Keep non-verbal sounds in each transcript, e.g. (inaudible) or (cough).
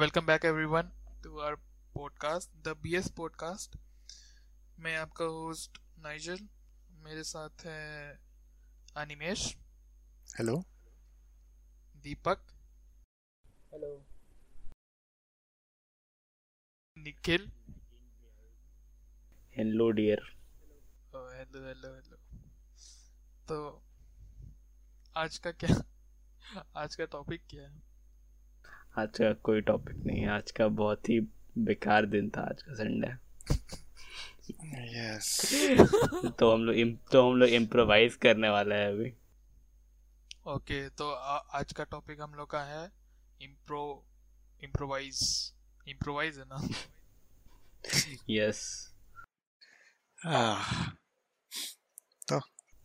welcome back everyone to our podcast, the BS podcast. मैं आपका host Nigel मेरे साथ है Animesh hello Deepak hello Nikhil. Hello dear hello hello hello तो आज का क्या आज का टॉपिक क्या है? आज का कोई टॉपिक नहीं है। आज का बहुत ही बेकार दिन था। आज का संडे यस (laughs) तो हम लोग तो हम लोग इम्प्रोवाइज करने वाले है अभी। ओके okay, तो आ, आज का टॉपिक हम लोग का है इम्प्रो इम्प्रोवाइज इम्प्रोवाइज है ना? Yes ah,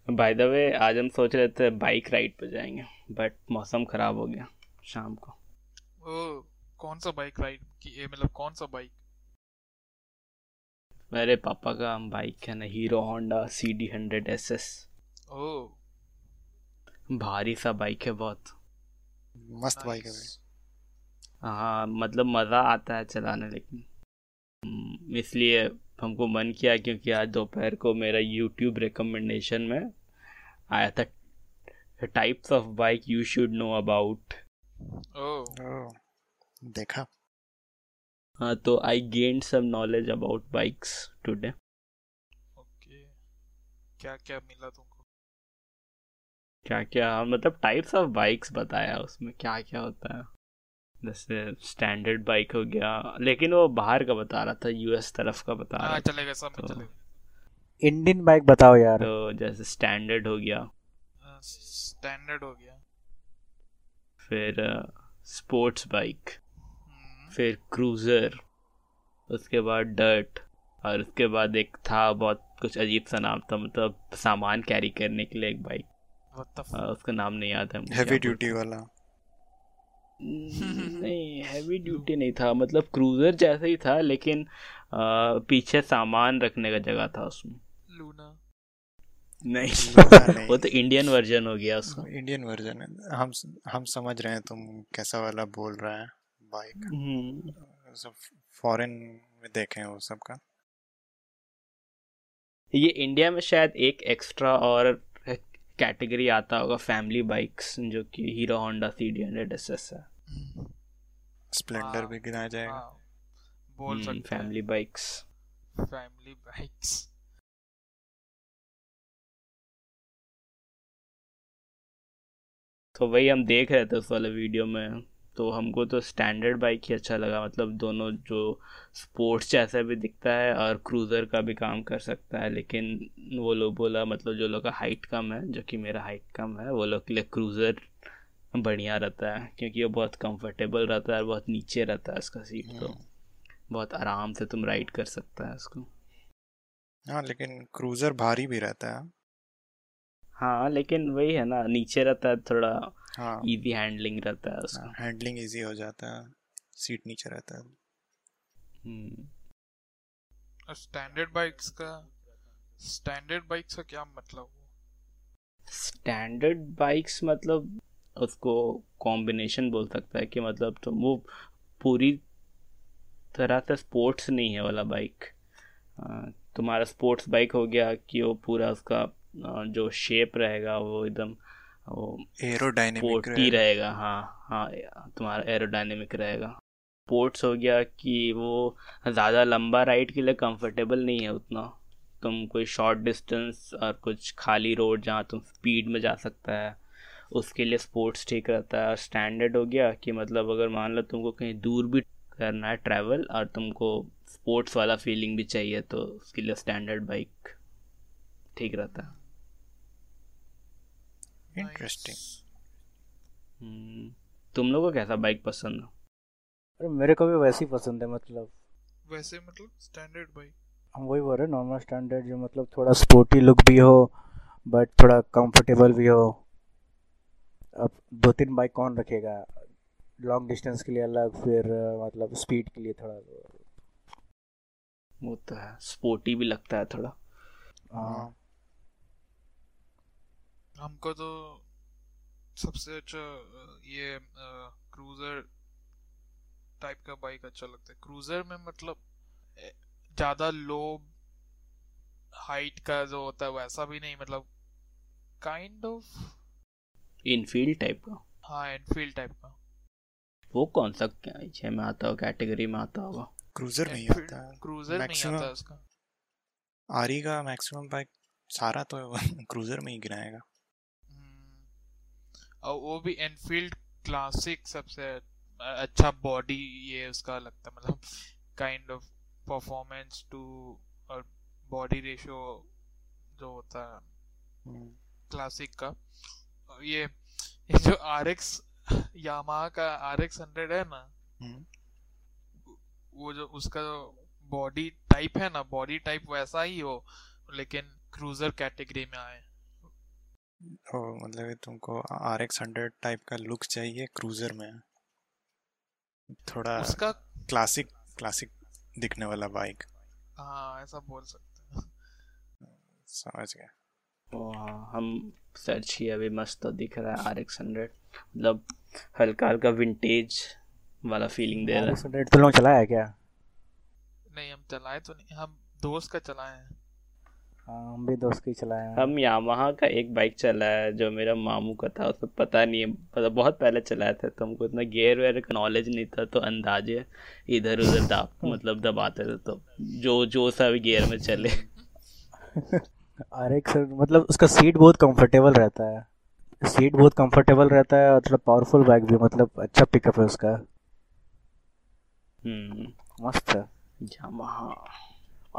by the way आज हम सोच रहे थे बाइक राइड पे जाएँगे बट मौसम खराब हो गया शाम को। कौन सा बाइक राइड की ये मतलब कौन सा बाइक मेरे पापा का बाइक है ना Hero Honda C D hundred S S ओ भारी सा बाइक है बहुत। मस्त बाइक है हाँ मतलब मज़ा आता है चलाने लेकिन हम्म, इसलिए हमको मन किया क्योंकि आज दोपहर को मेरा यूट्यूब रिकमेंडेशन में आया था types of bike you should know about ओ भाई ओह, देखा। हाँ तो I gained some knowledge about bikes today okay क्या क्या मिला तुमको? क्या क्या मतलब टाइप्स ऑफ़ बाइक्स बताया उसमें क्या क्या होता है। जैसे स्टैंडर्ड बाइक हो गया लेकिन वो बाहर का बता रहा था यूएस तरफ़ का बता रहा हाँ था। चलेगा सब तो- चलेगा। इंडियन बाइक बताओ यार। तो जैसे स्टैंडर्ड हो गया। स्टैंडर्ड हो गया। फिर स्पोर्ट्स बाइक फिर क्रूज़र उसके बाद डर्ट और उसके बाद एक था बहुत कुछ अजीब सा नाम था मतलब सामान कैरी करने के लिए एक बाइक? उसका नाम नहीं याद है मुझे हेवी ड्यूटी वाला। (laughs) नहीं हैवी ड्यूटी नहीं था मतलब क्रूज़र जैसा ही था लेकिन आ, पीछे सामान रखने का जगह था उसमें। लूना (laughs) नहीं। वो तो इंडियन वर्जन हो गया उसका। इंडियन वर्जन है। हम हम समझ रहे हैं तुम कैसा वाला बोल रहा है बाइक हम्म, सब फॉरेन में देखे हैं वो सब का ये इंडिया में शायद एक एक्स्ट्रा और कैटेगरी आता होगा फैमिली बाइक्स जो कि Hero Honda C D hundred S S है स्प्लेंडर भी गिनाया जाएगा। बोल हम्म, सकते हैं। फैमिली बाइक्स फैमिली बाइक्स तो वही हम देख रहे थे उस वाले वीडियो में तो हमको तो स्टैंडर्ड बाइक ही अच्छा लगा मतलब दोनों जो स्पोर्ट्स जैसा भी दिखता है और क्रूज़र का भी काम कर सकता है लेकिन वो लोग बोला मतलब जो लोग का हाइट कम है जो कि मेरा हाइट कम है वो लोग के लिए क्रूज़र बढ़िया रहता है क्योंकि वो बहुत कंफर्टेबल रहता है और बहुत नीचे रहता है उसका सीट तो। हम्म। बहुत आराम से तुम राइड कर सकता है उसको। हाँ लेकिन क्रूजर भारी भी रहता है। हाँ लेकिन वही है ना नीचे रहता है थोड़ा हाँ। इजी हैंडलिंग रहता है उसका। हैंडलिंग इजी हो जाता है सीट नीचे रहता है। हम्म। स्टैंडर्ड बाइक्स का स्टैंडर्ड बाइक्स का क्या मतलब स्टैंडर्ड बाइक्स मतलब उसको कॉम्बिनेशन बोल सकता है कि मतलब तो वो पूरी तरह से स्पोर्ट्स नहीं है वाला बाइक तुम्हारा स्पोर्ट्स बाइक हो गया कि वो पूरा उसका जो शेप रहेगा वो एकदम वो एरोडायनेमिक स्पोर्टी रहेगा। हाँ हाँ तुम्हारा एरोडायनेमिक रहेगा। स्पोर्ट्स हो गया कि वो ज़्यादा लंबा राइड के लिए कंफर्टेबल नहीं है उतना। तुम कोई शॉर्ट डिस्टेंस और कुछ खाली रोड जहाँ तुम स्पीड में जा सकता है उसके लिए स्पोर्ट्स ठीक रहता है। स्टैंडर्ड हो गया कि मतलब अगर मान लो तुमको कहीं दूर भी करना है ट्रैवल और तुमको स्पोर्ट्स वाला फीलिंग भी चाहिए तो उसके लिए स्टैंडर्ड बाइक ठीक रहता है। इंटरेस्टिंग हम्म, तुम लोग को कैसा बाइक पसंद है? अरे मेरे को भी वैसे ही पसंद है मतलब। वैसे मतलब स्टैंडर्ड बाइक हम वही बोल रहे हैं नॉर्मल स्टैंडर्ड जो मतलब थोड़ा स्पोर्टी लुक भी हो बट थोड़ा कंफर्टेबल भी हो। अब दो तीन बाइक कौन रखेगा? लॉन्ग डिस्टेंस के लिए अलग फिर मतलब स्पीड के लिए थोड़ा वो। तो है स्पोर्टी भी लगता है थोड़ा। हाँ। हमको तो सबसे अच्छा ये क्रूजर टाइप का बाइक अच्छा लगता है। क्रूजर में मतलब ज़्यादा लो हाइट का जो होता है वैसा भी नहीं मतलब काइंड ऑफ़ इनफील्ड टाइप का? हाँ एनफील्ड टाइप का। वो कौन सा छः में आता होगा कैटेगरी में आता होगा? क्रूजर नहीं ही आता है क्रूजर में ही Maximum- आता उसका। आरी का मैक्सिमम बाइक सारा तो क्रूजर (laughs) में ही गिराएगा। और वो भी एनफील्ड क्लासिक सबसे अच्छा बॉडी ये उसका लगता है मतलब काइंड ऑफ़ परफॉर्मेंस टू और बॉडी रेशियो जो होता है हम्म, क्लासिक का। ये ये जो आर एक्स यामाहा का आर एक्स हंड्रेड है ना हम्म, वो जो उसका जो बॉडी टाइप है ना बॉडी टाइप वैसा ही हो लेकिन क्रूजर कैटेगरी में आए। ओ मतलब तुमको आर एक्स हंड्रेड टाइप का लुक चाहिए क्रूजर में। थोड़ा उसका क्लासिक क्लासिक दिखने वाला बाइक हाँ ऐसा बोल सकते हैं। समझ गया। ओ हाँ, हम सर्च किया अभी मस्त तो दिख रहा है आर एक्स हंड्रेड मतलब हल्का हल्का विंटेज वाला फीलिंग दे रहा है। तो लोग चलाया क्या? नहीं हम चलाए तो नहीं हम दोस्त का चलाए हैं। हाँ हम भी दोस्त की चलाए हैं। हम यामाहा का एक बाइक चलाया है जो मेरा मामू का था उसमें पता नहीं है। मतलब बहुत पहले चलाया था तो हमको इतना गेयर वेयर का नॉलेज नहीं था तो अंदाजे इधर उधर दाब (laughs) मतलब दबाते थे तो जो जो सा भी गियर में चले। (laughs) आर एक्स मतलब उसका सीट बहुत कंफर्टेबल रहता है। सीट बहुत कंफर्टेबल रहता है और थोड़ा पावरफुल बाइक भी मतलब अच्छा पिकअप है उसका। हम्म। मस्त है। यामाहा।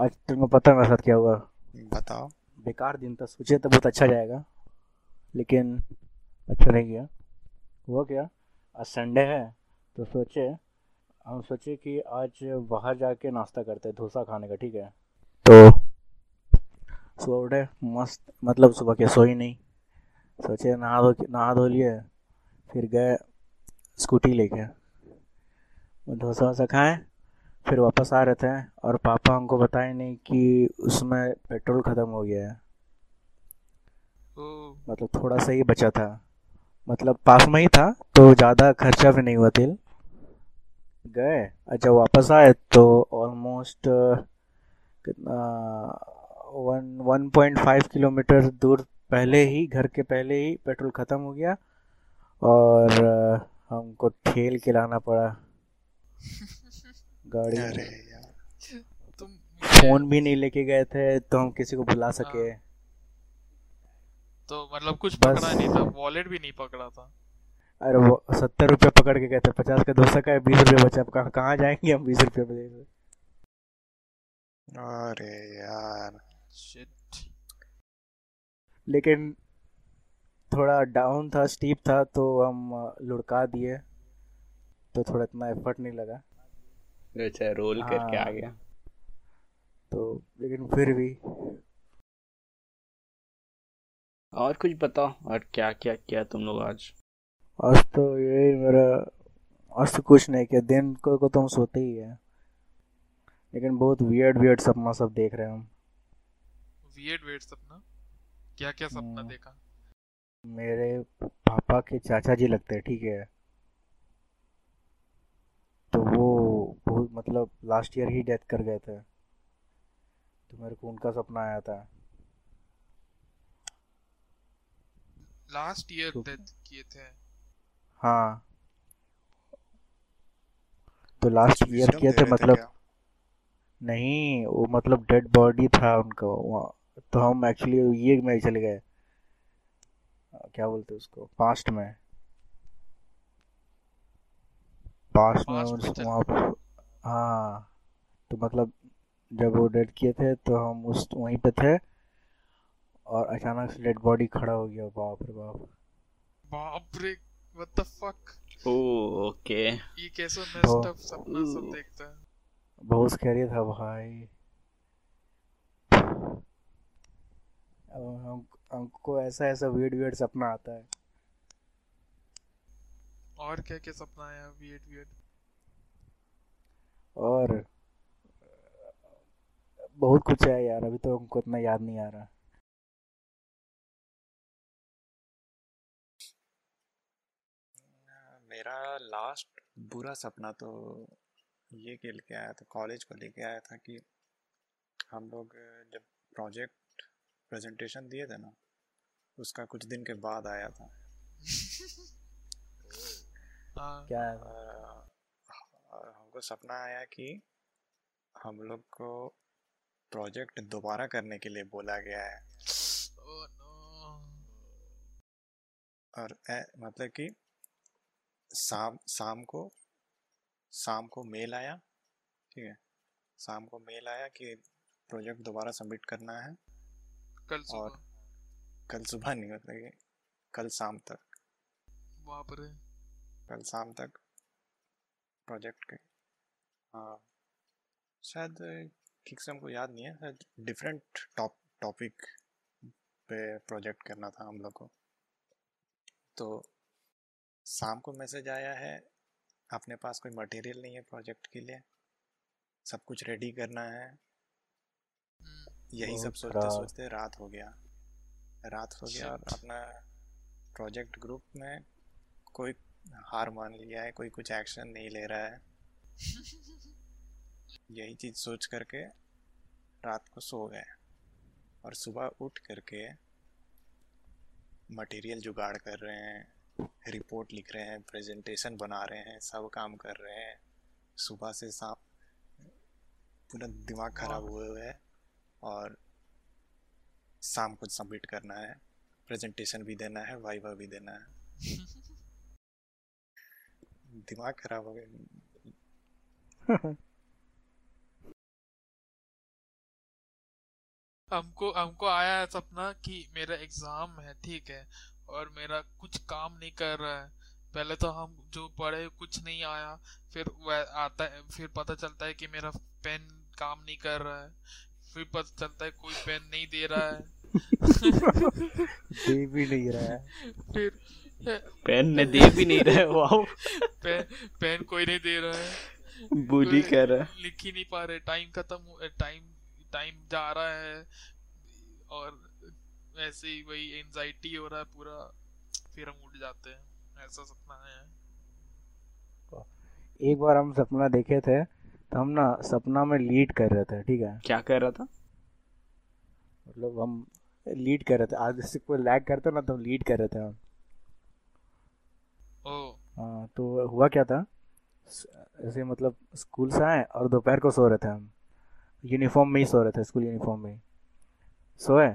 आज तुमको पता है मेरे साथ क्या हुआ? बताओ। बेकार दिन था, सोचे तो बहुत अच्छा जाएगा, लेकिन अच्छा नहीं गया हुआ क्या? आज संडे है तो सोचे, हम सोचे कि आज बाहर जाके नाश्ता करते हैं, डोसा खाने का, ठीक है? तो सुबह उठे मस्त मतलब सुबह के सोई नहीं। सोचे, नहा धो नहा धो लिए, फिर गए स्कूटी लेके। डोसा वोसा खाएँ फिर वापस आ रहे थे और पापा हमको बताए नहीं कि उसमें पेट्रोल ख़त्म हो गया है। मतलब थोड़ा सा ही बचा था। मतलब पास में ही था तो ज़्यादा खर्चा भी नहीं हुआ तेल। गए और जब वापस आए तो ऑलमोस्ट कितना one one point five kilometre दूर पहले ही घर के पहले ही पेट्रोल ख़त्म हो गया। और हमको ठेल के लाना पड़ा। (laughs) गाड़ी अरे यार। तुम फ़ोन भी नहीं लेके गए थे तो हम किसी को बुला सके। हाँ। तो मतलब कुछ बस। पकड़ा नहीं था वॉलेट भी नहीं पकड़ा था। अरे वो सत्तर रुपये पकड़ के गए थे पचास का डोसा का बीस रुपये बचा कहाँ कहाँ जाएँगे हम बीस रुपये में? अरे यार। शिट लेकिन थोड़ा डाउन था स्टीप था तो हम लुढ़का दिए तो थोड़ा इतना एफर्ट नहीं लगा। अच्छा रोल हाँ, करके आ हाँ। गया। तो लेकिन फिर भी। और कुछ बताओ और क्या क्या किया तुम लोग आज? आज तो यही मेरा आज तो कुछ नहीं किया। दिन को, को तो हम सोते ही है। लेकिन बहुत वियर्ड वियर्ड सपना सब देख रहे हैं हम। वियर्ड वेट सपना? क्या क्या सपना हम्म। देखा? मेरे पापा के चाचा जी लगते हैं ठीक है? तो वो बहुत मतलब लास्ट ईयर ही डेथ कर गए थे। तो मेरे को उनका सपना आया था। लास्ट ईयर तो- डेथ किए थे। हाँ। तो लास्ट ईयर किए थे रहे थे मतलब नहीं वो मतलब डेड बॉडी था उनका वहाँ तो हम एक्चुअली ये में चले गए। क्या बोलते उसको? पास्ट में। पास्ट में वहाँ पर हाँ तो मतलब जब वो डेड किए थे तो हम उस वहीं पे थे और अचानक से डेड बॉडी खड़ा हो गया बाप रे बाप। बाप रे what the fuck O okay. ये कैसा मेस्ड अप सपना सब देखता है। बहुत स्कैरी था भाई। अब हम हमको ऐसा ऐसा वियर्ड वियर्ड सपना आता है। और क्या क्या सपना आया वियर्ड वियर्ड और बहुत कुछ है यार अभी तो हमको इतना याद नहीं आ रहा। मेरा लास्ट बुरा सपना तो ये के लेके आया था कॉलेज को लेके आया था कि हम लोग जब प्रोजेक्ट प्रेजेंटेशन दिए थे ना उसका कुछ दिन के बाद आया था। हाँ, क्या? हमको सपना आया कि हम लोग को प्रोजेक्ट दोबारा करने के लिए बोला गया है। oh no. और ए, मतलब कि शाम शाम को शाम को मेल आया ठीक है? शाम को मेल आया कि प्रोजेक्ट दोबारा सबमिट करना है। कल सुबह। और कल सुबह नहीं मतलब कि कल शाम तक। बाप रे। कल शाम तक प्रोजेक्ट के हाँ। शायद ठीक से हमको याद नहीं है शायद डिफरेंट टॉप टॉपिक पे प्रोजेक्ट करना था हम लोग को। तो शाम को मैसेज आया है अपने पास कोई मटेरियल नहीं है प्रोजेक्ट के लिए सब कुछ रेडी करना है। हम्म, यही सब सोचते सोचते रात हो गया। रात हो गया और अपना प्रोजेक्ट ग्रुप में कोई हार मान लिया है कोई कुछ एक्शन नहीं ले रहा है। (laughs) यही चीज़ सोच करके रात को सो गए और सुबह उठ करके मटेरियल जुगाड़ कर रहे हैं रिपोर्ट लिख रहे हैं प्रेजेंटेशन बना रहे हैं सब काम कर रहे हैं। सुबह से शाम पूरा दिमाग खराब हुए हुए है और शाम को सबमिट करना है प्रेजेंटेशन भी देना है वाइवा भी देना है। (laughs) दिमाग खराब हो गया। (laughs) हमको हमको आया है सपना कि मेरा एग्ज़ाम है ठीक है और मेरा कुछ काम नहीं कर रहा है। पहले तो हम जो पढ़े कुछ नहीं आया फिर वह आता है फिर पता चलता है कि मेरा पेन काम नहीं कर रहा है। फिर पता चलता है कोई पेन नहीं दे रहा है। दे भी नहीं रहा है। फिर पेन ने दे भी नहीं रहे वाओ पेन पेन कोई नहीं दे रहा है। कोई कह रहा है। लिख ही नहीं पा रहे टाइम खत्म टाइम टाइम जा रहा है और ऐसे ही वही एंजाइटी हो रहा है पूरा फिर हम उठ जाते हैं। ऐसा सपना है। एक बार हम सपना देखे थे तो हम ना सपना में लीड कर रहे थे ठीक है? क्या कह रहा था? मतलब हम लीड कर रहे थे। आगे से कोई लैग करता ना तो हम लीड कर रहे थे हम। ओ। हाँ तो हुआ क्या था? ऐसे मतलब स्कूल से आए और दोपहर को सो रहे थे हम। यूनिफॉर्म में ही सो रहे थे, स्कूल यूनिफॉर्म में सोए।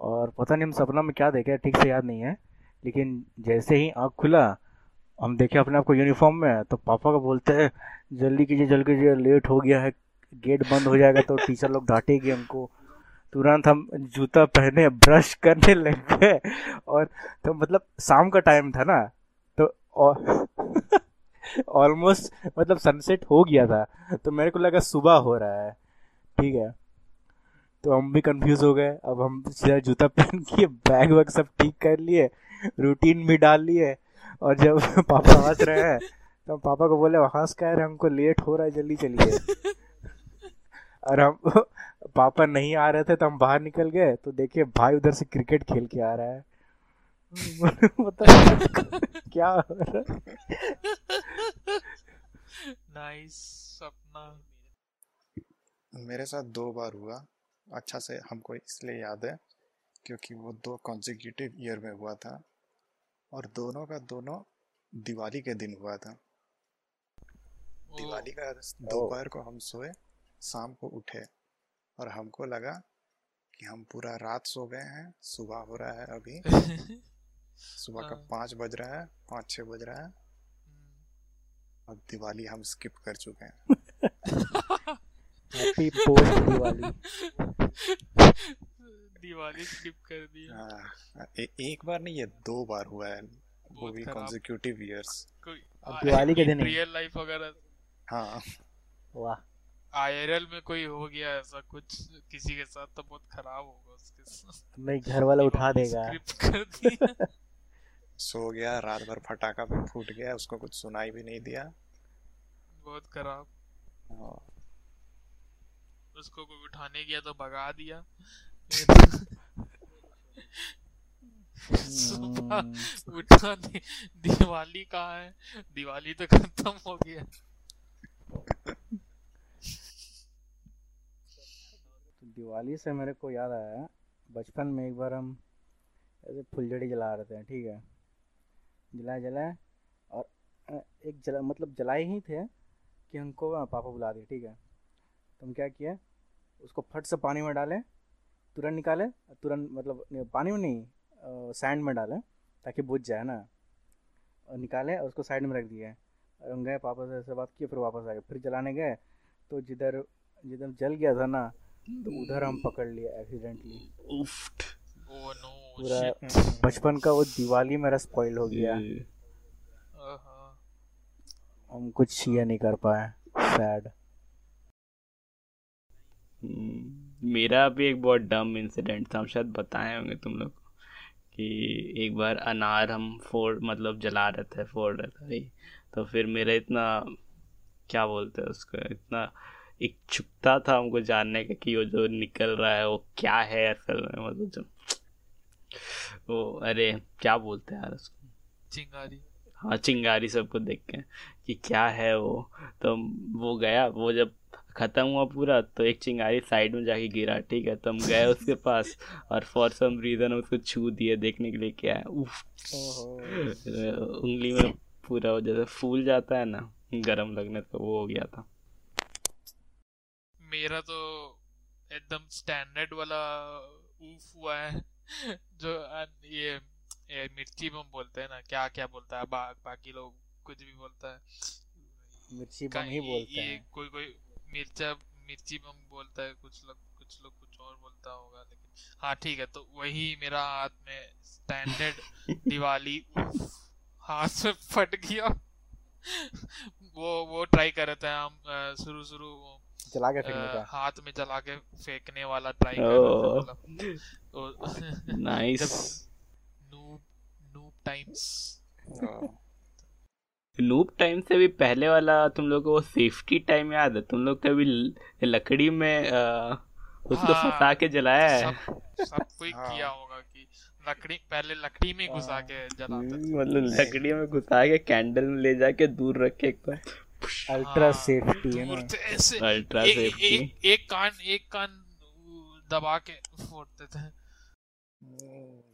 और पता नहीं हम सपना में क्या देखे, ठीक से याद नहीं है, लेकिन जैसे ही आँख खुला, हम देखे अपने आप को यूनिफॉर्म में तो पापा को बोलते हैं, जल्दी कीजिए जल्दी कीजिए, लेट हो गया है, गेट बंद हो जाएगा तो टीचर लोग डांटेगी हमको। तुरंत हम जूता पहने, ब्रश करने लग गए और तो मतलब शाम का टाइम था ना तो ऑलमोस्ट (laughs) मतलब सनसेट हो गया था तो मेरे को लगा सुबह हो रहा है। ठीक है। तो हम भी कंफ्यूज हो गए। अब हम सीधा जूता पहन के बैग वैग सब ठीक कर लिए रूटीन भी डाल लिए और जब (laughs) पापा हंस रहे हैं तो हम पापा को बोले हंस कह रहे हमको लेट हो रहा है जल्दी चलिए। (laughs) और हम (laughs) पापा नहीं आ रहे थे तो हम बाहर निकल गए। तो देखिए भाई उधर से क्रिकेट खेल के आ रहा है। मतलब क्या हो रहा है? नाइस सपना। मेरे साथ दो बार हुआ। अच्छा से हमको इसलिए याद है क्योंकि वो दो कॉन्जिक्यूटिव ईयर में हुआ था और दोनों का दोनों दिवाली के दिन हुआ था। दिवाली का दोपहर को हम सोए शाम को उठे और हमको लगा कि हम पूरा रात सो गए हैं सुबह हो रहा है अभी। (laughs) सुबह का हाँ। पाँच बज रहा है पाँच छः बज रहा है। हम्म, और दिवाली हम स्किप कर चुके हैं। (laughs) (laughs) Happy post Diwali Diwali skip कर दिया हाँ, ए, एक बार नहीं ये दो बार हुआ है। वो भी ईयर्स कोई अब दिवाली के दिन रियल लाइफ अगर हाँ। वाह। आईआरएल में कोई हो गया ऐसा कुछ किसी के साथ तो बहुत खराब होगा उसके साथ। नहीं घर वाला उठा देगा। कर दिया सो गया रात भर फटाका भी फूट गया उसको कुछ सुनाई भी नहीं दिया। बहुत खराब। हाँ, उसको कोई उठाने गया तो भगा दिया। सुबह उठा दि, दिवाली कहाँ है? दिवाली तो खत्म हो गया। तो दिवाली से मेरे को याद आया बचपन में एक बार हम ऐसे फुलझड़ी जला रहे थे ठीक है? जलाए जलाए और एक जला मतलब जलाए ही थे कि हमको पापा बुला दिए ठीक है? तो हम क्या किए उसको फट से पानी में डालें तुरंत निकाले तुरंत मतलब पानी में नहीं सैंड में डालें ताकि बुझ जाए ना। और निकाले और उसको साइड में रख दिए। और हम गए पापा से ऐसे बात किए फिर वापस आ गए फिर जलाने गए तो जिधर जिधर जल गया था ना तो उधर हम पकड़ लिए एक्सीडेंटली नो पूरा बचपन का वो दिवाली मेरा स्पॉइल हो गया। हम कुछ ये नहीं कर पाए। सैड मेरा भी एक बहुत डम इंसिडेंट था हम शायद बताए होंगे तुम लोग कि एक बार अनार हम फोड़ मतलब जला रहे थे फोड़ रहे थे भाई तो फिर मेरा इतना क्या बोलते हैं उसको इतना इच्छुकता था हमको जानने का कि वो जो निकल रहा है वो क्या है असल में मतलब जो वो अरे क्या बोलते हैं यार उसको? चिंगारी। हाँ चिंगारी सबको देख के कि क्या है वो? तो वो गया वो जब खत्म हुआ पूरा तो एक चिंगारी साइड में जाके गिरा ठीक है? तो हम गए उसके पास और फॉर सम रीजन उसको छू दिए देखने के लिए क्या है? उफ। उंगली में पूरा वो जैसे फूल जाता है ना गरम लगने तो वो हो गया था। मेरा तो एकदम स्टैंडर्ड वाला ऊफ हुआ है जो ये, ये मिर्ची बम बोलते हैं ना क्या क्या बोलता है बा, बाकी लोग कुछ भी बोलता है। मिर्ची बम ही बोलते हैं। कोई कोई मिर्चा मिर्ची बम बोलता है कुछ लोग कुछ लोग कुछ और बोलता होगा लेकिन हाँ ठीक है तो वही मेरा हाथ में स्टैंडर्ड (laughs) दिवाली हाथ में फट गया। वो वो ट्राई कर रहे थे हम शुरू शुरू जला के फेंकने का। हाथ में जला के फेंकने वाला ट्राई कर रहे थे मतलब। तो nice noob noob times noob time से भी पहले वाला तुम लोग को सेफ्टी टाइम याद है। तुम लोग कभी लकड़ी में उसको हाँ, फंसा के जलाया है? सब सब कोई हाँ। किया होगा कि लकड़ी पहले लकड़ी में घुसा के जलाते हम्म, मतलब लकड़ी में घुसा के कैंडल में ले जाके दूर रख के एक बार। अल्ट्रा हाँ, सेफ्टी है ना। ऐसे अल्ट्रा सेफ्टी एक, एक कान एक कान दबा के (laughs) फोड़ते थे।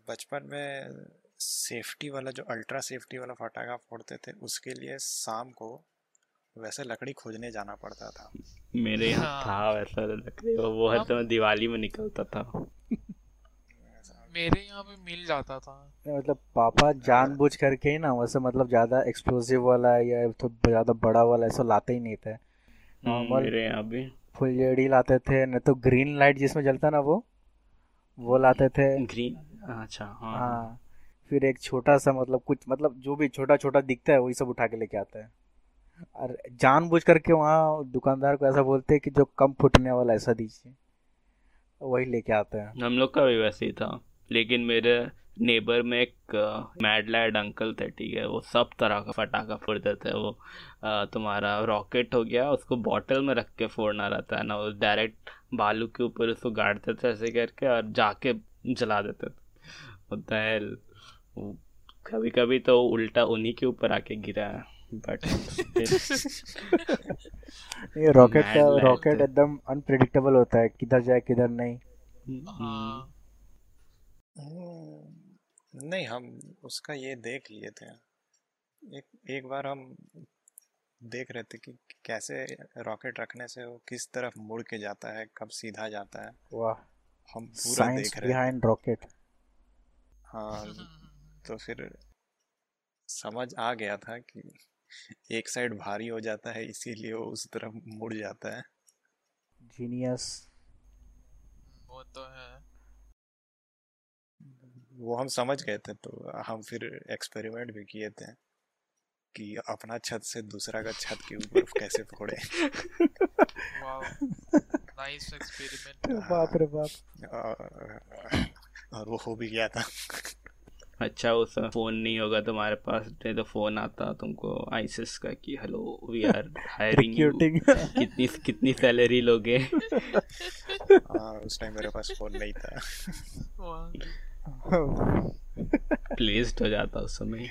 बचपन में सेफ्टी वाला जो अल्ट्रा सेफ्टी वाला फटाका फोड़ते थे उसके लिए शाम को वैसे लकड़ी खोजने जाना पड़ता था। मेरे यहाँ हाँ। था वैसा लकड़ी वो वो हर समय दिवाली में निकलता था। मेरे यहाँ पे मिल जाता था। मतलब पापा जानबूझ करके ही ना वैसे मतलब ज़्यादा एक्सप्लोसिव वाला या तो ज़्यादा बड़ा वाला ऐसा लाते ही नहीं थे। नॉर्मल मेरे यहाँ भी। फुलझड़ी लाते थे नहीं तो ग्रीन लाइट जिसमें जलता ना वो वो लाते थे। ग्रीन अच्छा हाँ। हाँ। फिर एक छोटा सा मतलब कुछ मतलब जो भी छोटा छोटा दिखता है वही सब उठा के लेके आता है। और जानबूझ करके वहाँ दुकानदार को ऐसा बोलते हैं कि जो कम फुटने वाला ऐसा दीजिए। वही लेके आते हैं। हम लोग का भी वैसे ही था। लेकिन मेरे नेबर में एक मैडलैड अंकल थे ठीक है वो सब तरह का फटाका फोड़ते थे। वो अ, तुम्हारा रॉकेट हो गया उसको बॉटल में रख के फोड़ना रहता है ना वो डायरेक्ट बालू के ऊपर उसको गाड़ते थे ऐसे करके और जाके जला देते थे। कभी कभी तो उल्टा उन्हीं के ऊपर आके गिरा बट ये रॉकेट का रॉकेट थे। एकदम अनप्रिडिक्टेबल होता है किधर जाए किधर नहीं। हाँ नहीं हम उसका ये देख लिए थे। एक एक बार हम देख रहे थे कि कैसे रॉकेट रखने से वो किस तरफ़ मुड़ के जाता है कब सीधा जाता है। वाह। हम पूरा देख रहे थे। बिहाइंड रॉकेट हाँ। तो फिर समझ आ गया था कि एक साइड भारी हो जाता है इसीलिए वो उस तरफ़ मुड़ जाता है। जीनियस वो तो है। वो हम समझ गए थे तो हम फिर एक्सपेरिमेंट भी किए थे कि अपना छत से दूसरा का छत के ऊपर कैसे फोड़े। वाओ नाइस एक्सपेरिमेंट बाप रे बाप। और और वो हो भी गया था। अच्छा उस समय फ़ोन नहीं होगा तुम्हारे पास नहीं तो फ़ोन आता तुमको आईसिस का कि hello we are hiring you कितनी कितनी सैलरी लोगे? हाँ उस टाइम मेरे पास फ़ोन नहीं था। प्लेस्ड हो जाता उस समय।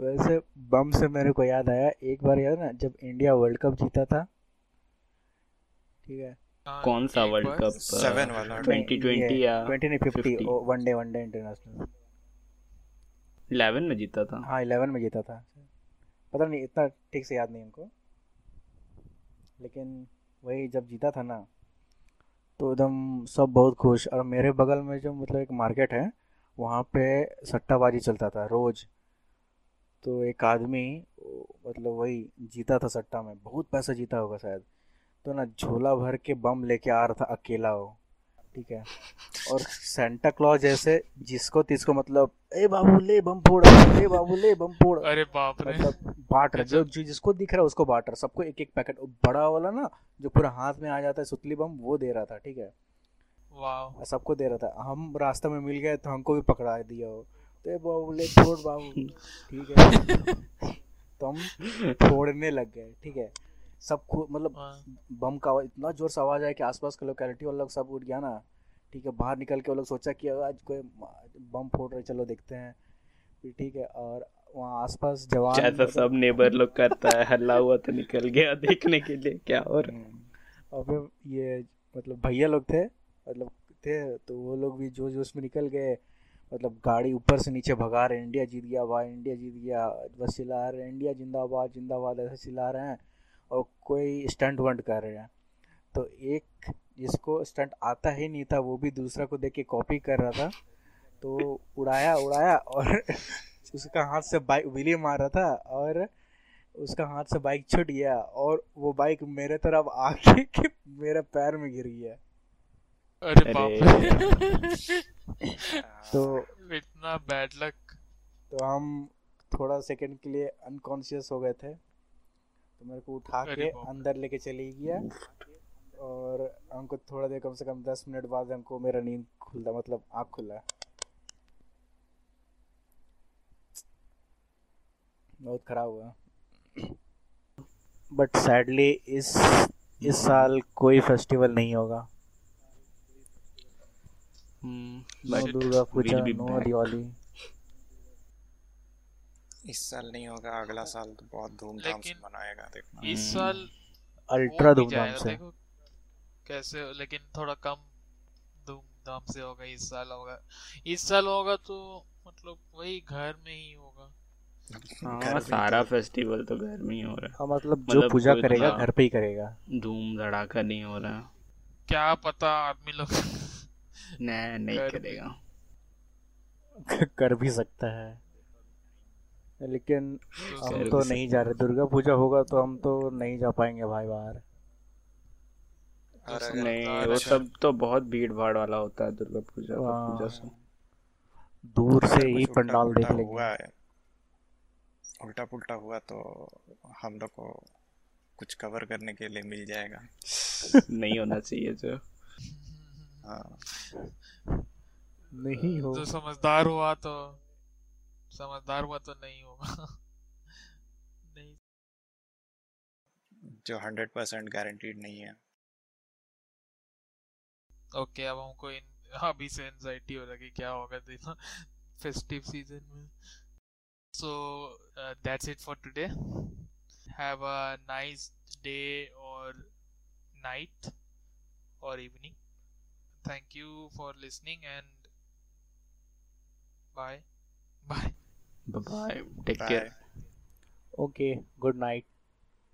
वैसे बम से मेरे को याद आया एक बार याद ना जब इंडिया वर्ल्ड कप जीता था ठीक है? कौन सा वर्ल्ड कप Seven वाला। 2020 या ट्वेंटी नहीं फिफ्टी 50? वनडे वनडे इंटरनेशनल 11 में जीता था। हाँ इलेवन में जीता था। पता नहीं, इतना ठीक से याद नहीं हमको लेकिन वही जब जीता था ना तो एकदम सब बहुत खुश। और मेरे बगल में जो मतलब एक मार्केट है, वहाँ पे सट्टाबाजी चलता था रोज। तो एक आदमी मतलब वही जीता था सट्टा में। बहुत पैसा जीता होगा शायद। तो ना झोला भर के बम लेके आ रहा था अकेला वो। ठीक है। और सेंटा क्लॉज जैसे जिसको तिसको मतलब ए बाबू ले बम फोड़ ए बाबू ले बम फोड़। अरे बाप रे। मतलब बांट रहा। जो जिसको दिख रहा है उसको बांट रहा सबको एक एक पैकेट बड़ा वाला ना जो पूरा हाथ में आ जाता है सुतली बम वो दे रहा था ठीक है। वाह सबको दे रहा था। हम रास्ते में मिल गए तो हमको भी पकड़ा दिया वो। तो ए बाबू ले छोड़ बाबू। ठीक है। (laughs) तो हम फोड़ने लग गए ठीक है। सब खु- मतलब हाँ, बम का आवाज़ इतना ज़ोर से आवाज़ आया कि आसपास के लोकेलिटी वाले लोग सब उठ गया ना। ठीक है बाहर निकल के वो लोग सोचा कि आज कोई बम फोड़ रहे चलो देखते हैं। फिर ठीक है और वहाँ आसपास जवान जैसा सब नेबर लोग करता है हल्ला हुआ तो निकल गया (laughs) देखने के लिए क्या और? हम्म। और फिर ये मतलब भैया लोग थे मतलब थे तो वो लोग भी जोश जोश में निकल गए। मतलब गाड़ी ऊपर से नीचे भगा रहे इंडिया जीत गया भाई इंडिया जीत गया बस चिल्ला रहे इंडिया जिंदाबाद जिंदाबाद ऐसे चिल्ला रहे हैं। और कोई स्टंट वंट कर रहे हैं। तो एक जिसको स्टंट आता ही नहीं था वो भी दूसरा को देख के कॉपी कर रहा था। तो उड़ाया उड़ाया और (laughs) उसका हाथ से बाइक विली मार रहा था और उसका हाथ से बाइक छूट गया और वो बाइक मेरे तरफ़ (laughs) आके के मेरे पैर में गिर गया। अरे बाप रे। तो (laughs) इतना बैड लक तो हम थोड़ा सेकंड के लिए अनकॉन्शियस हो गए थे। तो मेरे को उठा के अंदर लेके चली गया और हमको थोड़ा देर कम से कम दस मिनट बाद हमको मेरा नींद खुलता मतलब आँख खुला। बहुत खराब हुआ। बट सैडली इस इस साल कोई फेस्टिवल नहीं होगा। No Durga Puja no. Diwali. इस साल नहीं होगा अगला साल तो बहुत धूमधाम से लेकिन- मनाएगा देखना। इस हम्म। साल अल्ट्रा धूमधाम से। कैसे लेकिन थोड़ा कम धूमधाम से होगा इस साल होगा। इस साल होगा तो मतलब वही घर में ही होगा। हाँ सारा फेस्टिवल तो घर में ही हो रहा है। हाँ मतलब जो मतलब पूजा करेगा। घर पे ही करेगा। धूम धड़ाका नहीं हो रहा। क्या पता आदमी लोग नहीं नहीं करेगा। (laughs) कर भी सकता है। लेकिन तो हम तो नहीं जा रहे। दुर्गा पूजा होगा तो हम तो नहीं जा पाएँगे भाई बाहर। और तो नहीं वो अच्छा- सब तो बहुत भीड़ भाड़ वाला होता है दुर्गा पूजा हाँ। पूजा से। दूर से ही पंडाल देख पुल्टा हुआ लेंगे। है। उल्टा पुल्टा हुआ तो हम लोग को कुछ कवर करने के लिए मिल जाएगा। नहीं होना चाहिए जो। हाँ। नहीं हो जो समझदार हुआ तो समझदार हुआ तो नहीं होगा (laughs) नहीं। जो हंड्रेड परसेंट गारंटीड नहीं है। ओके अब हमको इन अभी से एंजाइटी हो रहा है कि क्या होगा देखो फेस्टिव सीज़न में। So that's it for today have a nice day और नाइट और evening thank you for listening and bye bye Bye bye. Take bye. care. Okay. Good night.